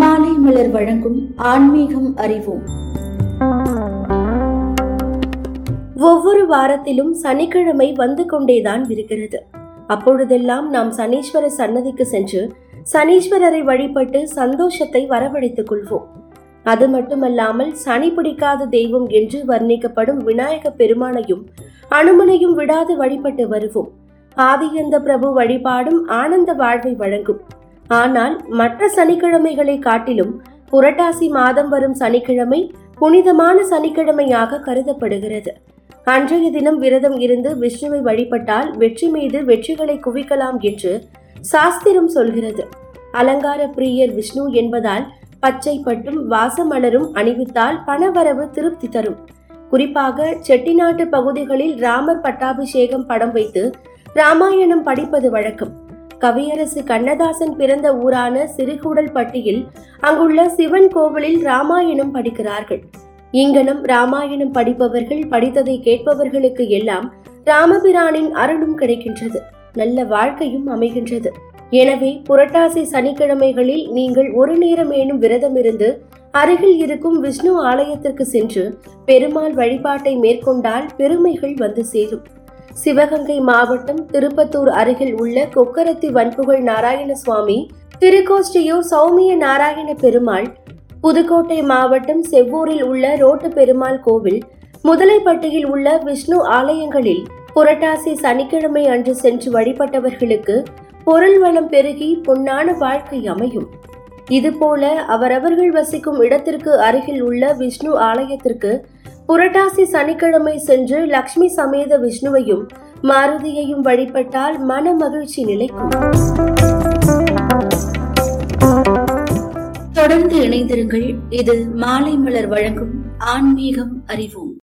மாலை மலர் வழங்கும் ஆன்மீகம் அறிவோம். ஒவ்வொரு வாரத்திலும் சனிக்கிழமை வந்து கொண்டேதான் இருக்கிறது அப்பொழுதெல்லாம் நாம் சனீஸ்வர சன்னதிக்கு சென்று சனீஸ்வரரை வழிபட்டு சந்தோஷத்தை வரவழைத்துக் கொள்வோம். அது மட்டுமல்லாமல் சனி பிடிக்காத தெய்வம் என்று வர்ணிக்கப்படும் விநாயக பெருமானையும் அனுமனையும் விடாது வழிபட்டு வருவோம். ஆதியந்த பிரபு வழிபாடும் ஆனந்த வாழ்வை வழங்கும். ஆனால் மற்ற சனிக்கிழமைகளை காட்டிலும் புரட்டாசி மாதம் வரும் சனிக்கிழமை புனிதமான சனிக்கிழமையாக கருதப்படுகிறது. அன்றைய தினம் விரதம் இருந்து விஷ்ணுவை வழிபட்டால் வெற்றி மீது வெற்றிகளை குவிக்கலாம் என்று சாஸ்திரம் சொல்கிறது. அலங்கார பிரியர் விஷ்ணு என்பதால் பச்சை பட்டும் வாசமலரும் அணிவித்தால் பணவரவு திருப்தி தரும். குறிப்பாக செட்டிநாட்டு பகுதிகளில் ராமர் பட்டாபிஷேகம் படம் வைத்து ராமாயணம் படிப்பது வழக்கம். கவியரசு கண்ணதாசன் பிறந்த ஊரான சிறுகூடல் பட்டியில் அங்குள்ள சிவன் கோவிலில் ராமாயணம் படிக்கிறார்கள். இங்கனம் ராமாயணம் படிப்பவர்கள் படித்ததை கேட்பவர்களுக்கு எல்லாம் ராமபிரானின் அருளும் கிடைக்கின்றது. நல்ல வாழ்க்கையும் அமைகின்றது. எனவே புரட்டாசி சனிக்கிழமைகளில் நீங்கள் ஒரு நேரமேனும் விரதமிருந்து அருகில் இருக்கும் விஷ்ணு ஆலயத்திற்கு சென்று பெருமாள் வழிபாட்டை மேற்கொண்டால் பெருமைகள் வந்து சேரும். சிவகங்கை மாவட்டம் திருப்பத்தூர் அருகில் உள்ள கொக்கரத்தி வன்புகழ் நாராயண சுவாமி திருக்கோஷ்டியூர் சௌமிய நாராயண பெருமாள் புதுக்கோட்டை மாவட்டம் செவ்வூரில் உள்ள ரோட்டு பெருமாள் கோவில் முதலைப்பட்டியில் உள்ள விஷ்ணு ஆலயங்களில் புரட்டாசி சனிக்கிழமை அன்று சென்று வழிபட்டவர்களுக்கு பொருள் வளம் பெருகி பொன்னான வாழ்க்கை அமையும். இதுபோல அவரவர்கள் வசிக்கும் இடத்திற்கு அருகில் உள்ள விஷ்ணு ஆலயத்திற்கு புரட்டாசி சனிக்கிழமை சென்று லக்ஷ்மி சமேத விஷ்ணுவையும் மாருதியையும் வழிபட்டால் மன மகிழ்ச்சி நிலைக்கும். தொடர்ந்து இணைந்திருங்கள். இது மாலை மலர் வழங்கும் ஆன்மீகம் அறிவோம்.